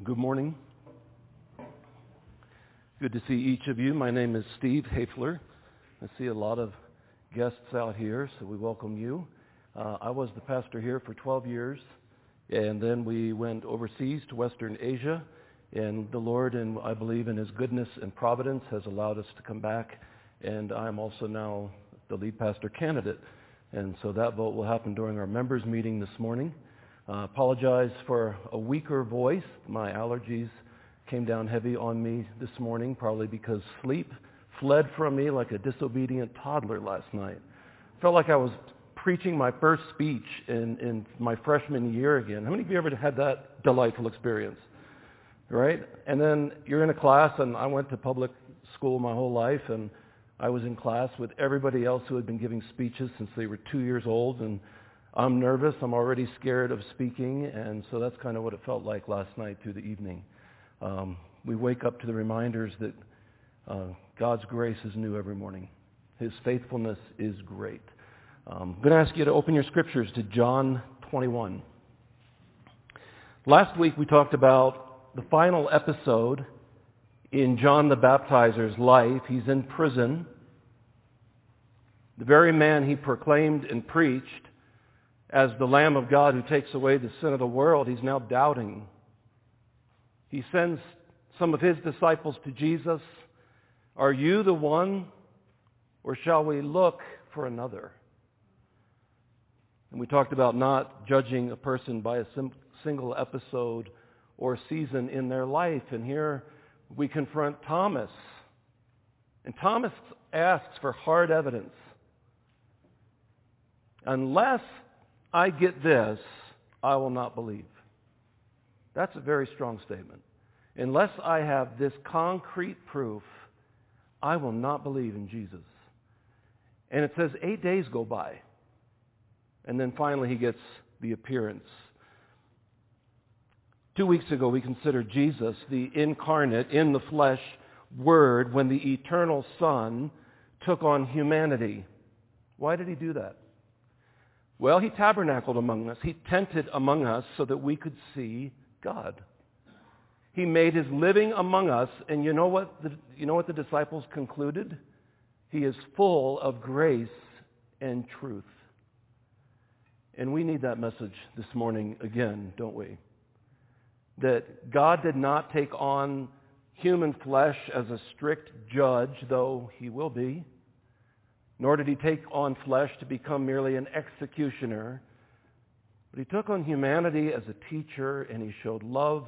Good morning. Good to see each of you. My name is Steve Hafler. I see a lot of guests out here, so we welcome you. Uh, I was the pastor here for 12 years, and then we went overseas to Western Asia, and the Lord, and I believe in His goodness and providence, has allowed us to come back, and I'm also now the lead pastor candidate. And so that vote will happen during our members' meeting this morning. Uh, apologize for a weaker voice. My allergies came down heavy on me this morning, probably because sleep fled from me like a disobedient toddler last night. Felt like I was preaching my first speech in, in my freshman year again. How many of you ever had that delightful experience? Right? And then you're in a class, and I went to public school my whole life, and I was in class with everybody else who had been giving speeches since they were two years old, and I'm nervous. I'm already scared of speaking, and so that's kind of what it felt like last night through the evening. Um, we wake up to the reminders that uh, God's grace is new every morning. His faithfulness is great. Um, I'm going to ask you to open your scriptures to John 21. Last week we talked about the final episode in John the Baptizer's life. He's in prison. The very man he proclaimed and preached as the Lamb of God who takes away the sin of the world, he's now doubting. He sends some of his disciples to Jesus. Are you the one, or shall we look for another? And we talked about not judging a person by a sim- single episode or season in their life. And here we confront Thomas. And Thomas asks for hard evidence. Unless I get this, I will not believe. That's a very strong statement. Unless I have this concrete proof, I will not believe in Jesus. And it says eight days go by. And then finally he gets the appearance. Two weeks ago we considered Jesus, the incarnate, in the flesh Word, when the eternal Son took on humanity. Why did he do that? Well, he tabernacled among us. He tented among us so that we could see God. He made his living among us, and you know what the, you know what the disciples concluded? He is full of grace and truth. And we need that message this morning again, don't we? That God did not take on human flesh as a strict judge, though he will be nor did he take on flesh to become merely an executioner, but he took on humanity as a teacher and he showed love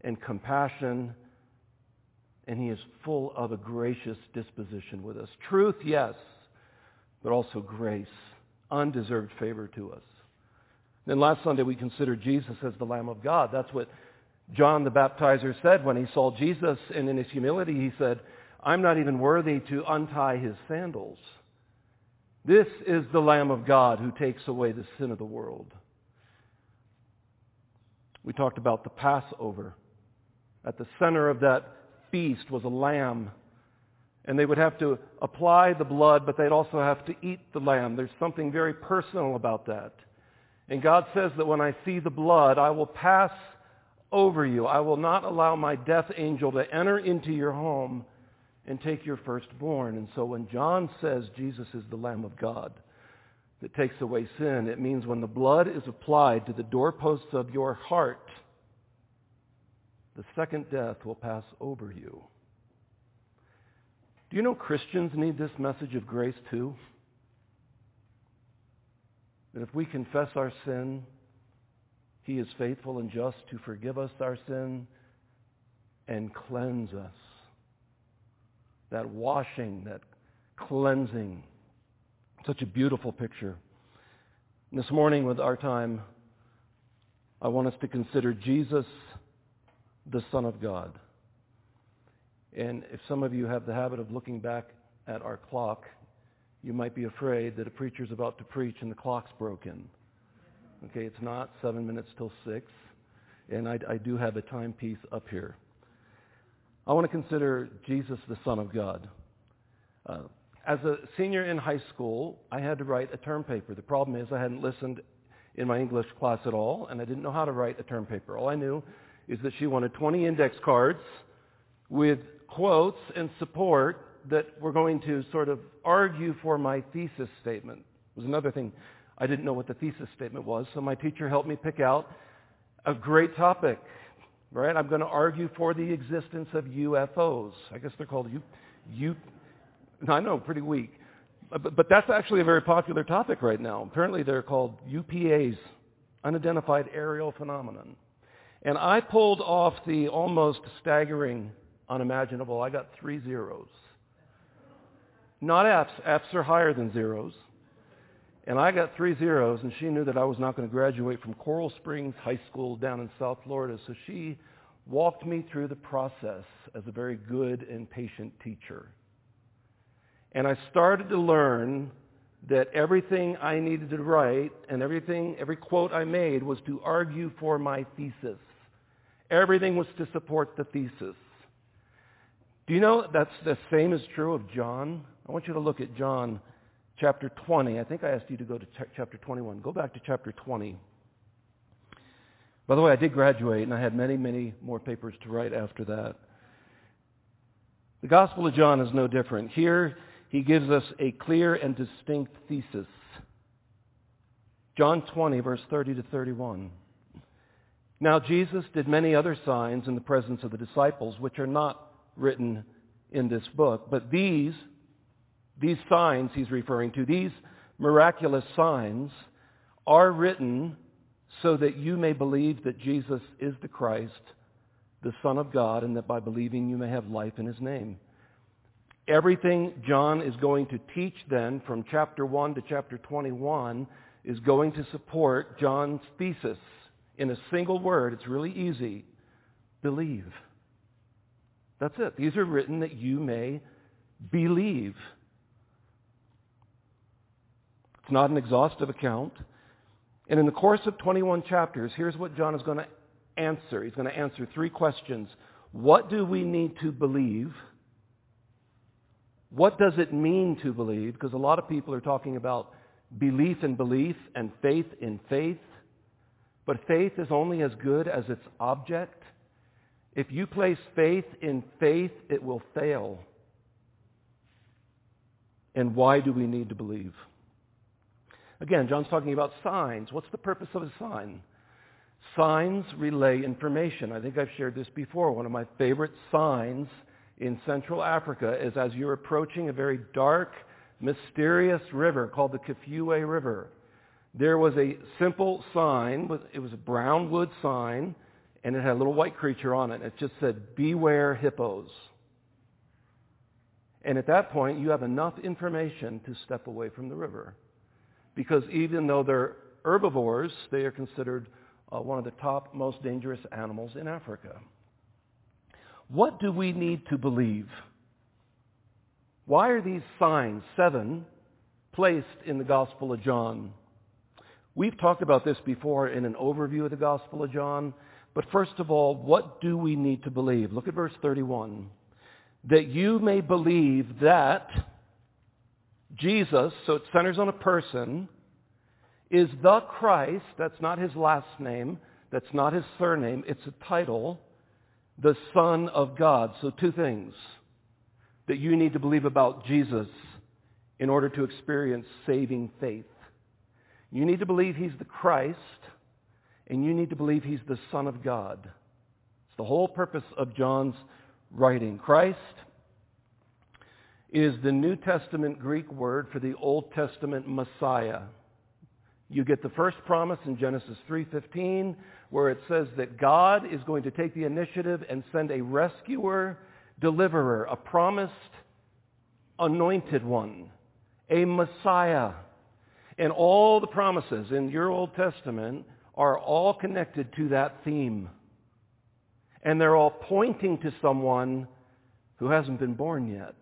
and compassion, and he is full of a gracious disposition with us. Truth, yes, but also grace, undeserved favor to us. Then last Sunday we considered Jesus as the Lamb of God. That's what John the Baptizer said when he saw Jesus, and in his humility he said, I'm not even worthy to untie his sandals. This is the Lamb of God who takes away the sin of the world. We talked about the Passover. At the center of that feast was a lamb. And they would have to apply the blood, but they'd also have to eat the lamb. There's something very personal about that. And God says that when I see the blood, I will pass over you. I will not allow my death angel to enter into your home and take your firstborn. And so when John says Jesus is the Lamb of God that takes away sin, it means when the blood is applied to the doorposts of your heart, the second death will pass over you. Do you know Christians need this message of grace too? That if we confess our sin, He is faithful and just to forgive us our sin and cleanse us that washing, that cleansing. Such a beautiful picture. And this morning, with our time, I want us to consider Jesus, the Son of God. And if some of you have the habit of looking back at our clock, you might be afraid that a preacher's about to preach and the clock's broken. Okay, it's not seven minutes till six, and I, I do have a timepiece up here. I want to consider Jesus the Son of God. Uh, as a senior in high school, I had to write a term paper. The problem is I hadn't listened in my English class at all, and I didn't know how to write a term paper. All I knew is that she wanted 20 index cards with quotes and support that were going to sort of argue for my thesis statement. It was another thing. I didn't know what the thesis statement was, so my teacher helped me pick out a great topic. Right? I'm going to argue for the existence of UFOs. I guess they're called U. U I know, pretty weak. But, but that's actually a very popular topic right now. Apparently they're called UPAs, unidentified aerial phenomenon. And I pulled off the almost staggering unimaginable. I got three zeros. Not F's. F's are higher than zeros. And I got three zeros, and she knew that I was not going to graduate from Coral Springs High School down in South Florida. So she walked me through the process as a very good and patient teacher. And I started to learn that everything I needed to write and everything, every quote I made was to argue for my thesis. Everything was to support the thesis. Do you know that's the same is true of John? I want you to look at John chapter 20. I think I asked you to go to ch- chapter 21. Go back to chapter 20. By the way, I did graduate and I had many, many more papers to write after that. The Gospel of John is no different. Here, he gives us a clear and distinct thesis. John 20, verse 30 to 31. Now Jesus did many other signs in the presence of the disciples, which are not written in this book. But these, these signs he's referring to, these miraculous signs are written so that you may believe that Jesus is the Christ, the Son of God, and that by believing you may have life in his name. Everything John is going to teach then from chapter 1 to chapter 21 is going to support John's thesis in a single word. It's really easy. Believe. That's it. These are written that you may believe. It's not an exhaustive account. And in the course of 21 chapters, here's what John is going to answer. He's going to answer three questions. What do we need to believe? What does it mean to believe? Because a lot of people are talking about belief in belief and faith in faith. But faith is only as good as its object. If you place faith in faith, it will fail. And why do we need to believe? Again, John's talking about signs. What's the purpose of a sign? Signs relay information. I think I've shared this before. One of my favorite signs in Central Africa is as you're approaching a very dark, mysterious river called the Kafue River. There was a simple sign. It was a brown wood sign, and it had a little white creature on it. It just said, Beware hippos. And at that point, you have enough information to step away from the river because even though they're herbivores, they are considered uh, one of the top most dangerous animals in Africa. What do we need to believe? Why are these signs, seven, placed in the Gospel of John? We've talked about this before in an overview of the Gospel of John, but first of all, what do we need to believe? Look at verse 31. That you may believe that Jesus, so it centers on a person, is the Christ, that's not his last name, that's not his surname, it's a title, the Son of God. So two things that you need to believe about Jesus in order to experience saving faith. You need to believe he's the Christ, and you need to believe he's the Son of God. It's the whole purpose of John's writing. Christ is the New Testament Greek word for the Old Testament Messiah. You get the first promise in Genesis 3:15 where it says that God is going to take the initiative and send a rescuer, deliverer, a promised anointed one, a Messiah. And all the promises in your Old Testament are all connected to that theme. And they're all pointing to someone who hasn't been born yet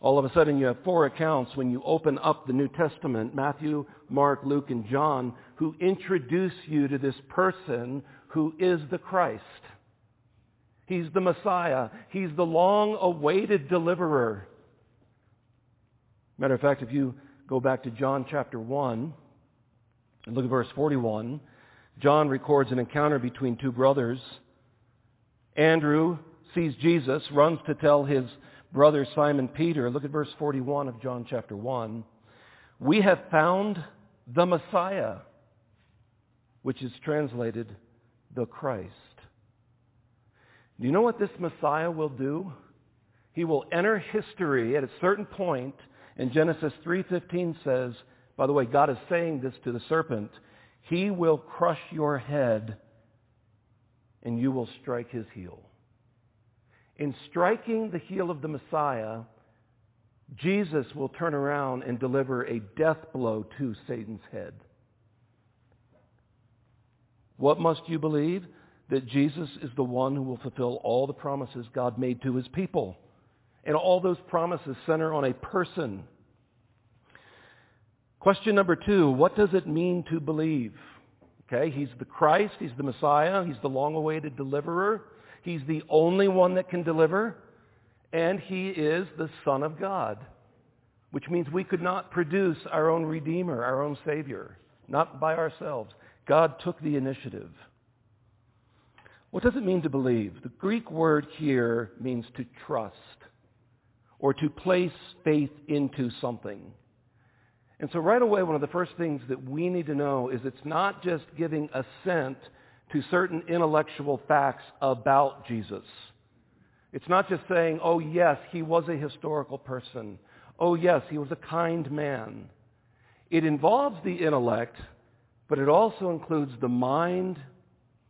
all of a sudden you have four accounts when you open up the New Testament, Matthew, Mark, Luke, and John, who introduce you to this person who is the Christ. He's the Messiah. He's the long-awaited deliverer. Matter of fact, if you go back to John chapter 1 and look at verse 41, John records an encounter between two brothers. Andrew sees Jesus, runs to tell his brother Simon Peter. Look at verse 41 of John chapter 1. We have found the Messiah, which is translated the Christ. Do you know what this Messiah will do? He will enter history at a certain point. point, and Genesis 3:15 says, by the way, God is saying this to the serpent, he will crush your head and you will strike his heel. In striking the heel of the Messiah, Jesus will turn around and deliver a death blow to Satan's head. What must you believe? That Jesus is the one who will fulfill all the promises God made to his people. And all those promises center on a person. Question number two, what does it mean to believe? Okay, he's the Christ, he's the Messiah, he's the long-awaited deliverer, he's the only one that can deliver, and he is the Son of God, which means we could not produce our own Redeemer, our own Savior, not by ourselves. God took the initiative. What does it mean to believe? The Greek word here means to trust or to place faith into something. And so right away, one of the first things that we need to know is it's not just giving assent to certain intellectual facts about Jesus. It's not just saying, oh yes, he was a historical person. Oh yes, he was a kind man. It involves the intellect, but it also includes the mind,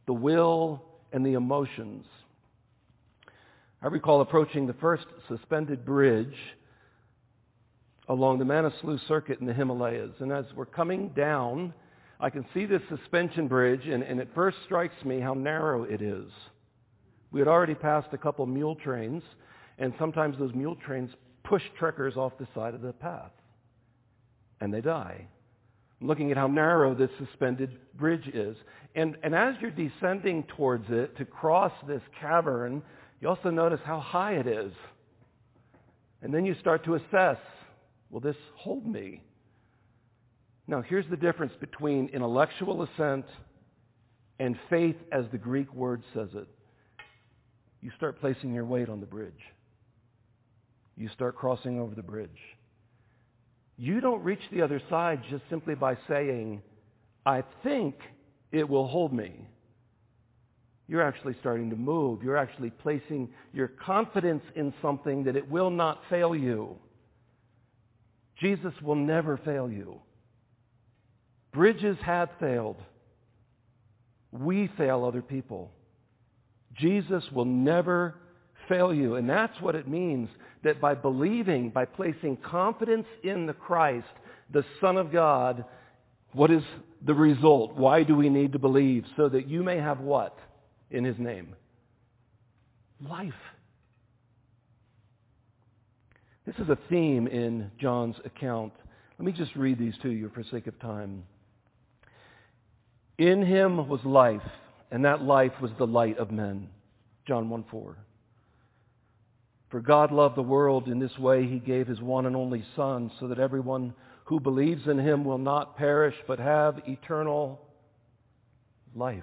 the will, and the emotions. I recall approaching the first suspended bridge along the Manaslu circuit in the Himalayas. And as we're coming down, I can see this suspension bridge, and, and it first strikes me how narrow it is. We had already passed a couple mule trains, and sometimes those mule trains push trekkers off the side of the path, and they die. I'm looking at how narrow this suspended bridge is. And, and as you're descending towards it to cross this cavern, you also notice how high it is. And then you start to assess Will this hold me? Now, here's the difference between intellectual assent and faith as the Greek word says it. You start placing your weight on the bridge. You start crossing over the bridge. You don't reach the other side just simply by saying, I think it will hold me. You're actually starting to move. You're actually placing your confidence in something that it will not fail you. Jesus will never fail you. Bridges have failed. We fail other people. Jesus will never fail you. And that's what it means that by believing, by placing confidence in the Christ, the Son of God, what is the result? Why do we need to believe? So that you may have what in his name? Life. This is a theme in John's account. Let me just read these to you for sake of time. In him was life, and that life was the light of men. John 1 4. For God loved the world in this way, he gave his one and only Son, so that everyone who believes in him will not perish, but have eternal life.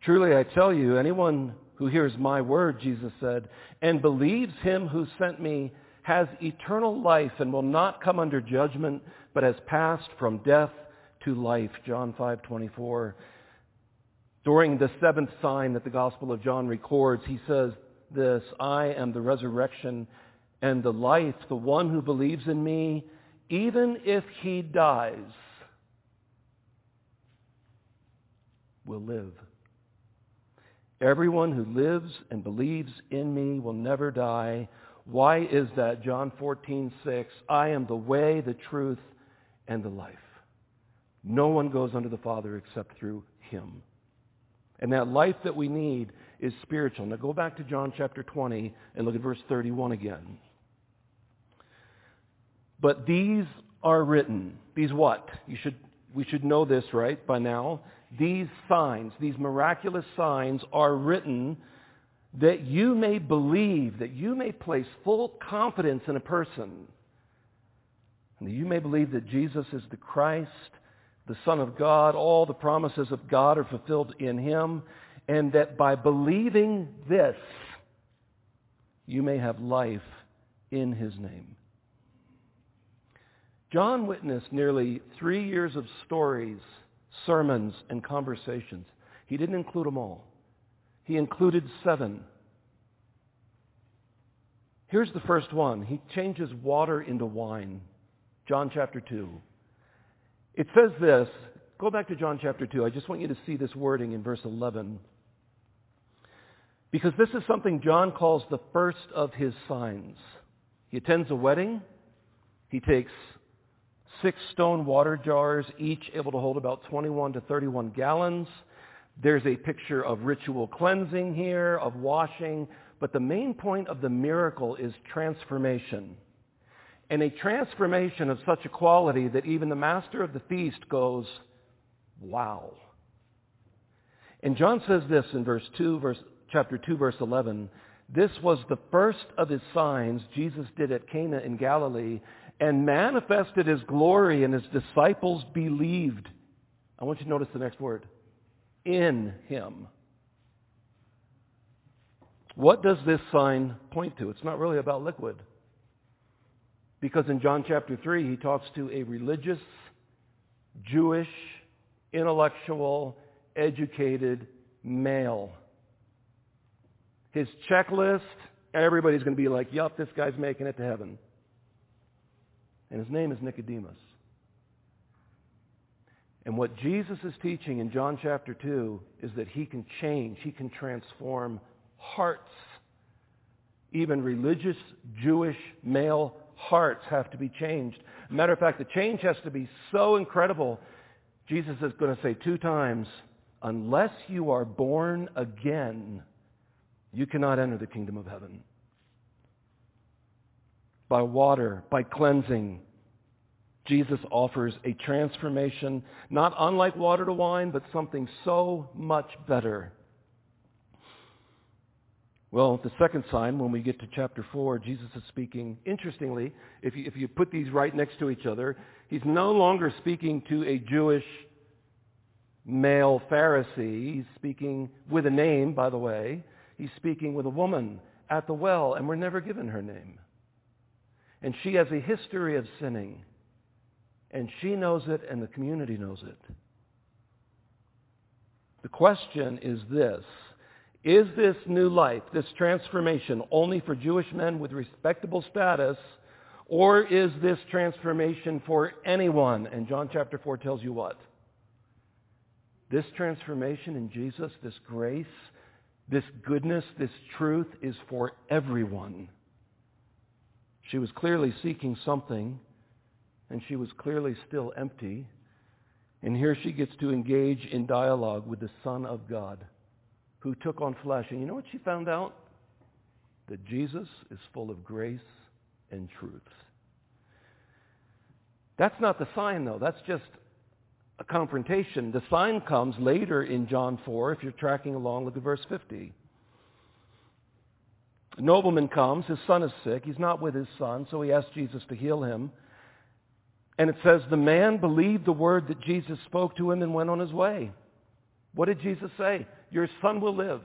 Truly, I tell you, anyone who hears my word, Jesus said, and believes him who sent me has eternal life and will not come under judgment, but has passed from death to life. John 5:24. During the seventh sign that the Gospel of John records, he says this, I am the resurrection and the life. The one who believes in me, even if he dies, will live. Everyone who lives and believes in me will never die. Why is that? John 14, 6. I am the way, the truth, and the life. No one goes unto the Father except through him. And that life that we need is spiritual. Now go back to John chapter 20 and look at verse 31 again. But these are written. These what? You should, we should know this, right, by now these signs, these miraculous signs are written that you may believe, that you may place full confidence in a person, and that you may believe that Jesus is the Christ, the Son of God, all the promises of God are fulfilled in him, and that by believing this, you may have life in his name. John witnessed nearly three years of stories, sermons, and conversations. He didn't include them all. He included seven. Here's the first one. He changes water into wine. John chapter 2. It says this. Go back to John chapter 2. I just want you to see this wording in verse 11. Because this is something John calls the first of his signs. He attends a wedding. He takes six stone water jars, each able to hold about 21 to 31 gallons. There's a picture of ritual cleansing here, of washing, but the main point of the miracle is transformation. And a transformation of such a quality that even the master of the feast goes, wow. And John says this in verse 2, verse, chapter 2, verse 11. This was the first of his signs Jesus did at Cana in Galilee and manifested his glory, and his disciples believed. I want you to notice the next word. In him. What does this sign point to? It's not really about liquid. Because in John chapter 3, he talks to a religious, Jewish, intellectual, educated male. His checklist, everybody's going to be like, yup, this guy's making it to heaven. And his name is Nicodemus. And what Jesus is teaching in John chapter 2 is that he can change, he can transform hearts. Even religious Jewish male hearts have to be changed. Matter of fact, the change has to be so incredible. Jesus is going to say two times, unless you are born again, you cannot enter the kingdom of heaven. By water, by cleansing, Jesus offers a transformation not unlike water to wine, but something so much better. Well, the second sign, when we get to chapter 4, Jesus is speaking. Interestingly, if you, if you put these right next to each other, he's no longer speaking to a Jewish male Pharisee. He's speaking with a name, by the way. He's speaking with a woman at the well, and we're never given her name. And she has a history of sinning. And she knows it, and the community knows it. The question is this is this new life, this transformation, only for Jewish men with respectable status, or is this transformation for anyone? And John chapter 4 tells you what? This transformation in Jesus, this grace, this goodness, this truth is for everyone. She was clearly seeking something, and she was clearly still empty. And here she gets to engage in dialogue with the Son of God who took on flesh. And you know what she found out? That Jesus is full of grace and truth. That's not the sign, though. That's just a confrontation. The sign comes later in John 4. If you're tracking along, look at verse 50. A nobleman comes. His son is sick. He's not with his son, so he asks Jesus to heal him. And it says, the man believed the word that Jesus spoke to him and went on his way. What did Jesus say? Your son will live.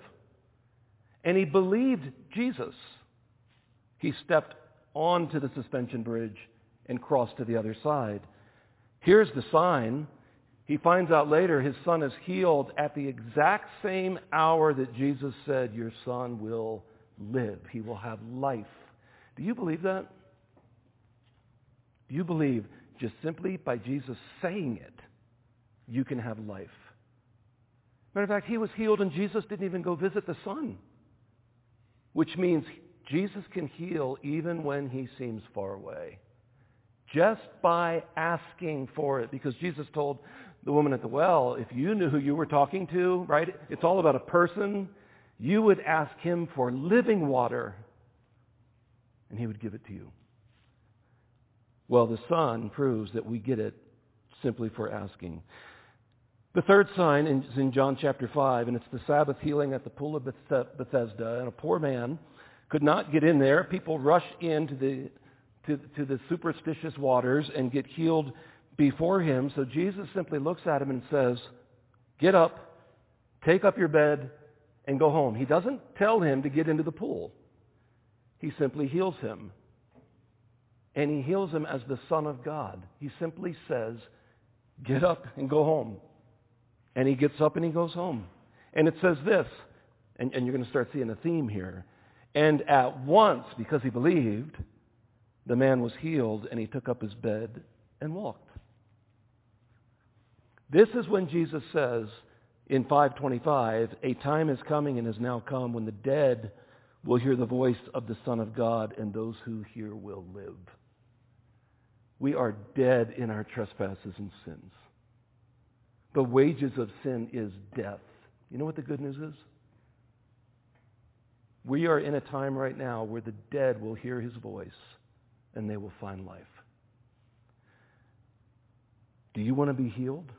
And he believed Jesus. He stepped onto the suspension bridge and crossed to the other side. Here's the sign. He finds out later his son is healed at the exact same hour that Jesus said, Your son will live. He will have life. Do you believe that? Do you believe just simply by Jesus saying it, you can have life? Matter of fact, he was healed and Jesus didn't even go visit the son. Which means Jesus can heal even when he seems far away. Just by asking for it. Because Jesus told the woman at the well, if you knew who you were talking to, right? It's all about a person. You would ask him for living water and he would give it to you. Well, the Son proves that we get it simply for asking. The third sign is in John chapter 5, and it's the Sabbath healing at the pool of Bethesda. And a poor man could not get in there. People rush into the, to, to the superstitious waters and get healed before him. So Jesus simply looks at him and says, Get up, take up your bed, and go home. He doesn't tell him to get into the pool. He simply heals him. And he heals him as the Son of God. He simply says, Get up and go home. And he gets up and he goes home. And it says this, and, and you're going to start seeing a theme here. And at once, because he believed, the man was healed and he took up his bed and walked. This is when Jesus says in 525, a time is coming and has now come when the dead will hear the voice of the Son of God and those who hear will live. We are dead in our trespasses and sins. The wages of sin is death. You know what the good news is? We are in a time right now where the dead will hear his voice and they will find life. Do you want to be healed?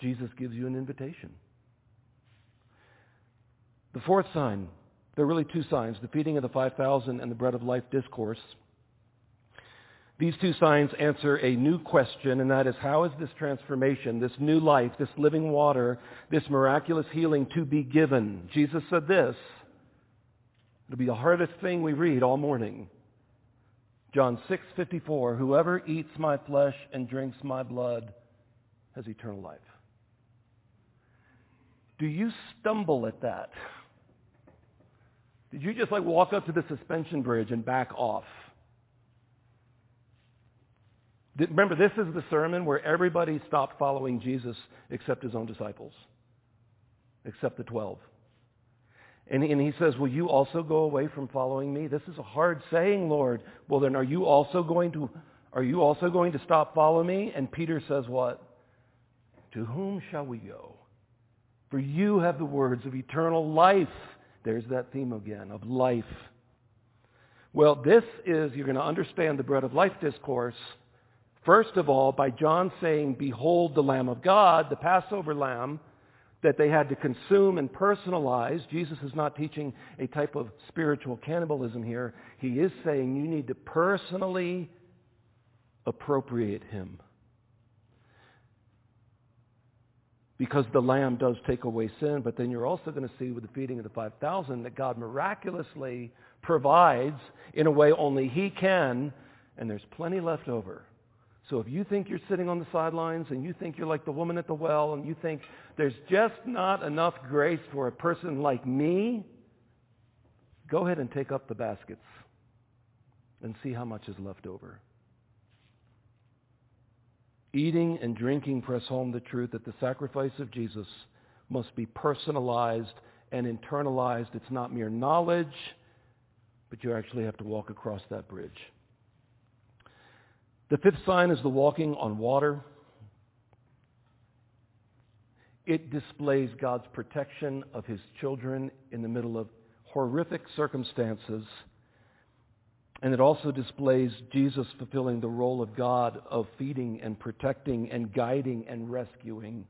Jesus gives you an invitation. The fourth sign, there are really two signs, the feeding of the 5,000 and the bread of life discourse. These two signs answer a new question, and that is how is this transformation, this new life, this living water, this miraculous healing to be given? Jesus said this. It'll be the hardest thing we read all morning. John 6:54, whoever eats my flesh and drinks my blood has eternal life. Do you stumble at that? Did you just like walk up to the suspension bridge and back off? Remember, this is the sermon where everybody stopped following Jesus except his own disciples, except the 12. And, and he says, Will you also go away from following me? This is a hard saying, Lord. Well, then are you also going to, are you also going to stop following me? And Peter says, What? To whom shall we go? For you have the words of eternal life. There's that theme again of life. Well, this is, you're going to understand the bread of life discourse First of all, by John saying, Behold the Lamb of God, the Passover lamb, that they had to consume and personalize. Jesus is not teaching a type of spiritual cannibalism here. He is saying you need to personally appropriate him. Because the lamb does take away sin, but then you're also going to see with the feeding of the 5,000 that God miraculously provides in a way only he can, and there's plenty left over. So if you think you're sitting on the sidelines and you think you're like the woman at the well and you think there's just not enough grace for a person like me, go ahead and take up the baskets and see how much is left over. Eating and drinking press home the truth that the sacrifice of Jesus must be personalized and internalized. It's not mere knowledge, but you actually have to walk across that bridge. The fifth sign is the walking on water. It displays God's protection of his children in the middle of horrific circumstances. And it also displays Jesus fulfilling the role of God of feeding and protecting and guiding and rescuing.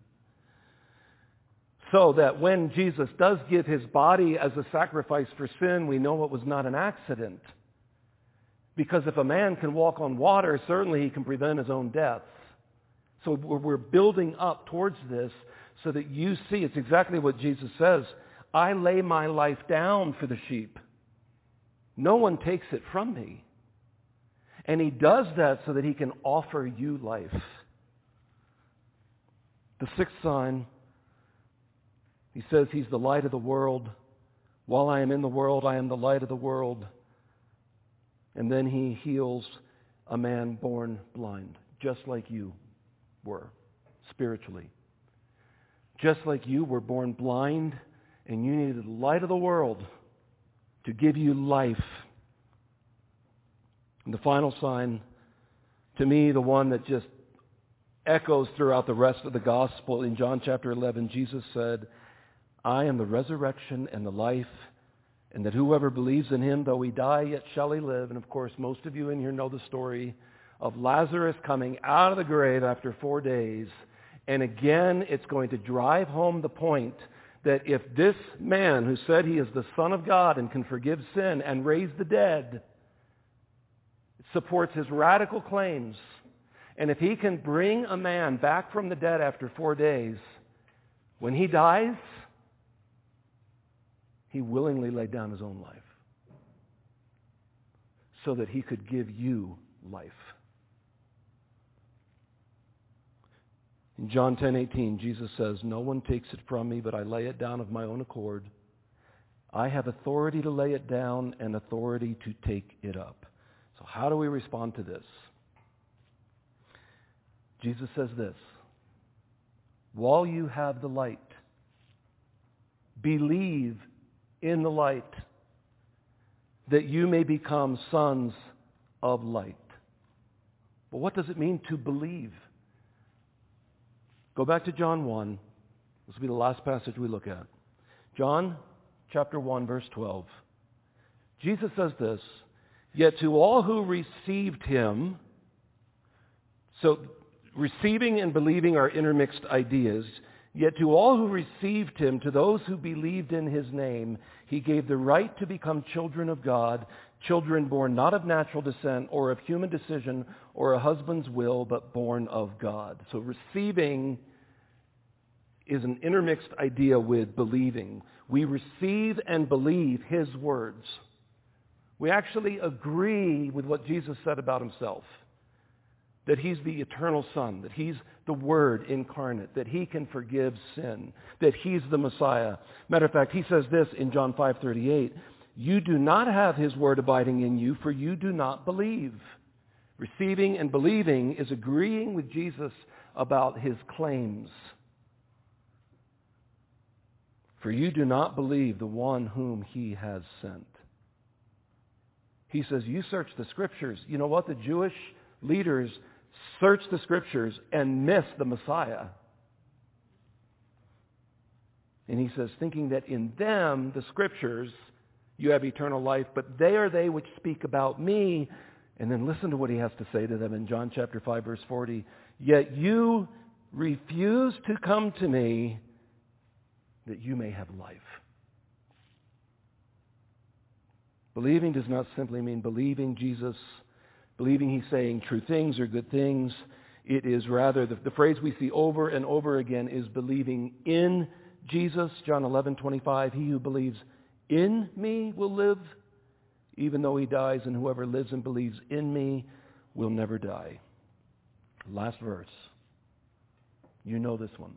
So that when Jesus does give his body as a sacrifice for sin, we know it was not an accident. Because if a man can walk on water, certainly he can prevent his own death. So we're building up towards this so that you see it's exactly what Jesus says. I lay my life down for the sheep. No one takes it from me. And he does that so that he can offer you life. The sixth sign, he says he's the light of the world. While I am in the world, I am the light of the world. And then he heals a man born blind, just like you were, spiritually. Just like you were born blind and you needed the light of the world to give you life. And the final sign, to me, the one that just echoes throughout the rest of the gospel in John chapter 11, Jesus said, I am the resurrection and the life and that whoever believes in him, though he die, yet shall he live. And of course, most of you in here know the story of Lazarus coming out of the grave after four days. And again, it's going to drive home the point that if this man who said he is the Son of God and can forgive sin and raise the dead, supports his radical claims. And if he can bring a man back from the dead after four days, when he dies, he willingly laid down his own life so that he could give you life. In John 10:18, Jesus says, "No one takes it from me, but I lay it down of my own accord. I have authority to lay it down and authority to take it up." So how do we respond to this? Jesus says this, "While you have the light, believe in the light, that you may become sons of light." But what does it mean to believe? Go back to John 1. This will be the last passage we look at. John chapter 1, verse 12. Jesus says this, Yet to all who received him, so receiving and believing are intermixed ideas, yet to all who received him, to those who believed in his name, he gave the right to become children of God, children born not of natural descent or of human decision or a husband's will, but born of God. So receiving is an intermixed idea with believing. We receive and believe his words. We actually agree with what Jesus said about himself. That he's the eternal Son, that he's the Word incarnate, that he can forgive sin, that he's the Messiah. Matter of fact, he says this in John 5:38, "You do not have his word abiding in you, for you do not believe." Receiving and believing is agreeing with Jesus about his claims. For you do not believe the one whom he has sent. He says, You search the scriptures. You know what? The Jewish leaders search the scriptures and miss the Messiah. And he says, thinking that in them, the scriptures, you have eternal life, but they are they which speak about me. And then listen to what he has to say to them in John chapter 5, verse 40. Yet you refuse to come to me that you may have life. Believing does not simply mean believing Jesus, believing he's saying true things or good things. It is rather, the, the phrase we see over and over again is believing in Jesus. John 11, 25, he who believes in me will live, even though he dies, and whoever lives and believes in me will never die. Last verse. You know this one.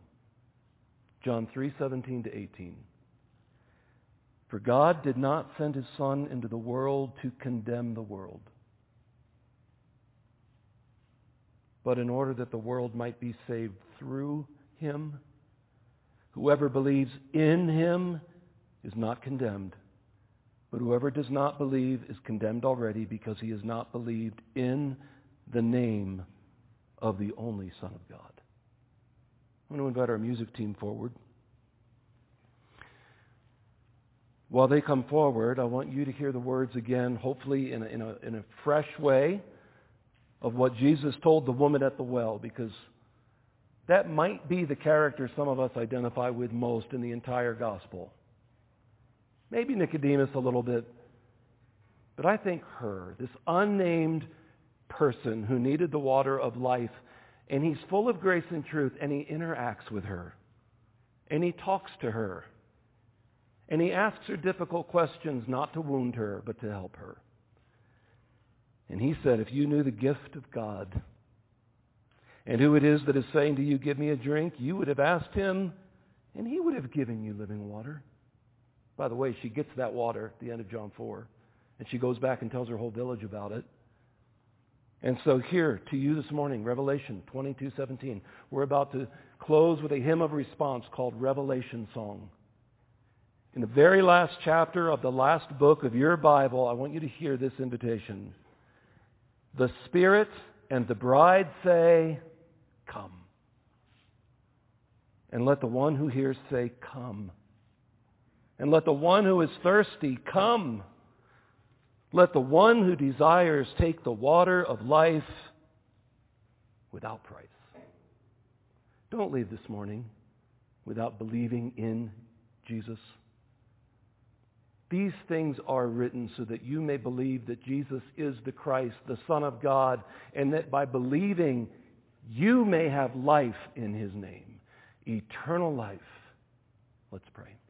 John 3:17 to 18. For God did not send his son into the world to condemn the world, but in order that the world might be saved through him. Whoever believes in him is not condemned, but whoever does not believe is condemned already because he has not believed in the name of the only Son of God. I'm going to invite our music team forward. While they come forward, I want you to hear the words again, hopefully in a, in a, in a fresh way, of what Jesus told the woman at the well, because that might be the character some of us identify with most in the entire gospel. Maybe Nicodemus a little bit, but I think her, this unnamed person who needed the water of life and he's full of grace and truth, and he interacts with her. And he talks to her. And he asks her difficult questions, not to wound her, but to help her. And he said, if you knew the gift of God and who it is that is saying to you, give me a drink, you would have asked him, and he would have given you living water. By the way, she gets that water at the end of John 4. And she goes back and tells her whole village about it. And so here to you this morning, Revelation 22:17. We're about to close with a hymn of response called Revelation Song. In the very last chapter of the last book of your Bible, I want you to hear this invitation. The Spirit and the bride say, Come. And let the one who hears say, Come. And let the one who is thirsty come. Let the one who desires take the water of life without price. Don't leave this morning without believing in Jesus. These things are written so that you may believe that Jesus is the Christ, the Son of God, and that by believing you may have life in his name, eternal life. Let's pray.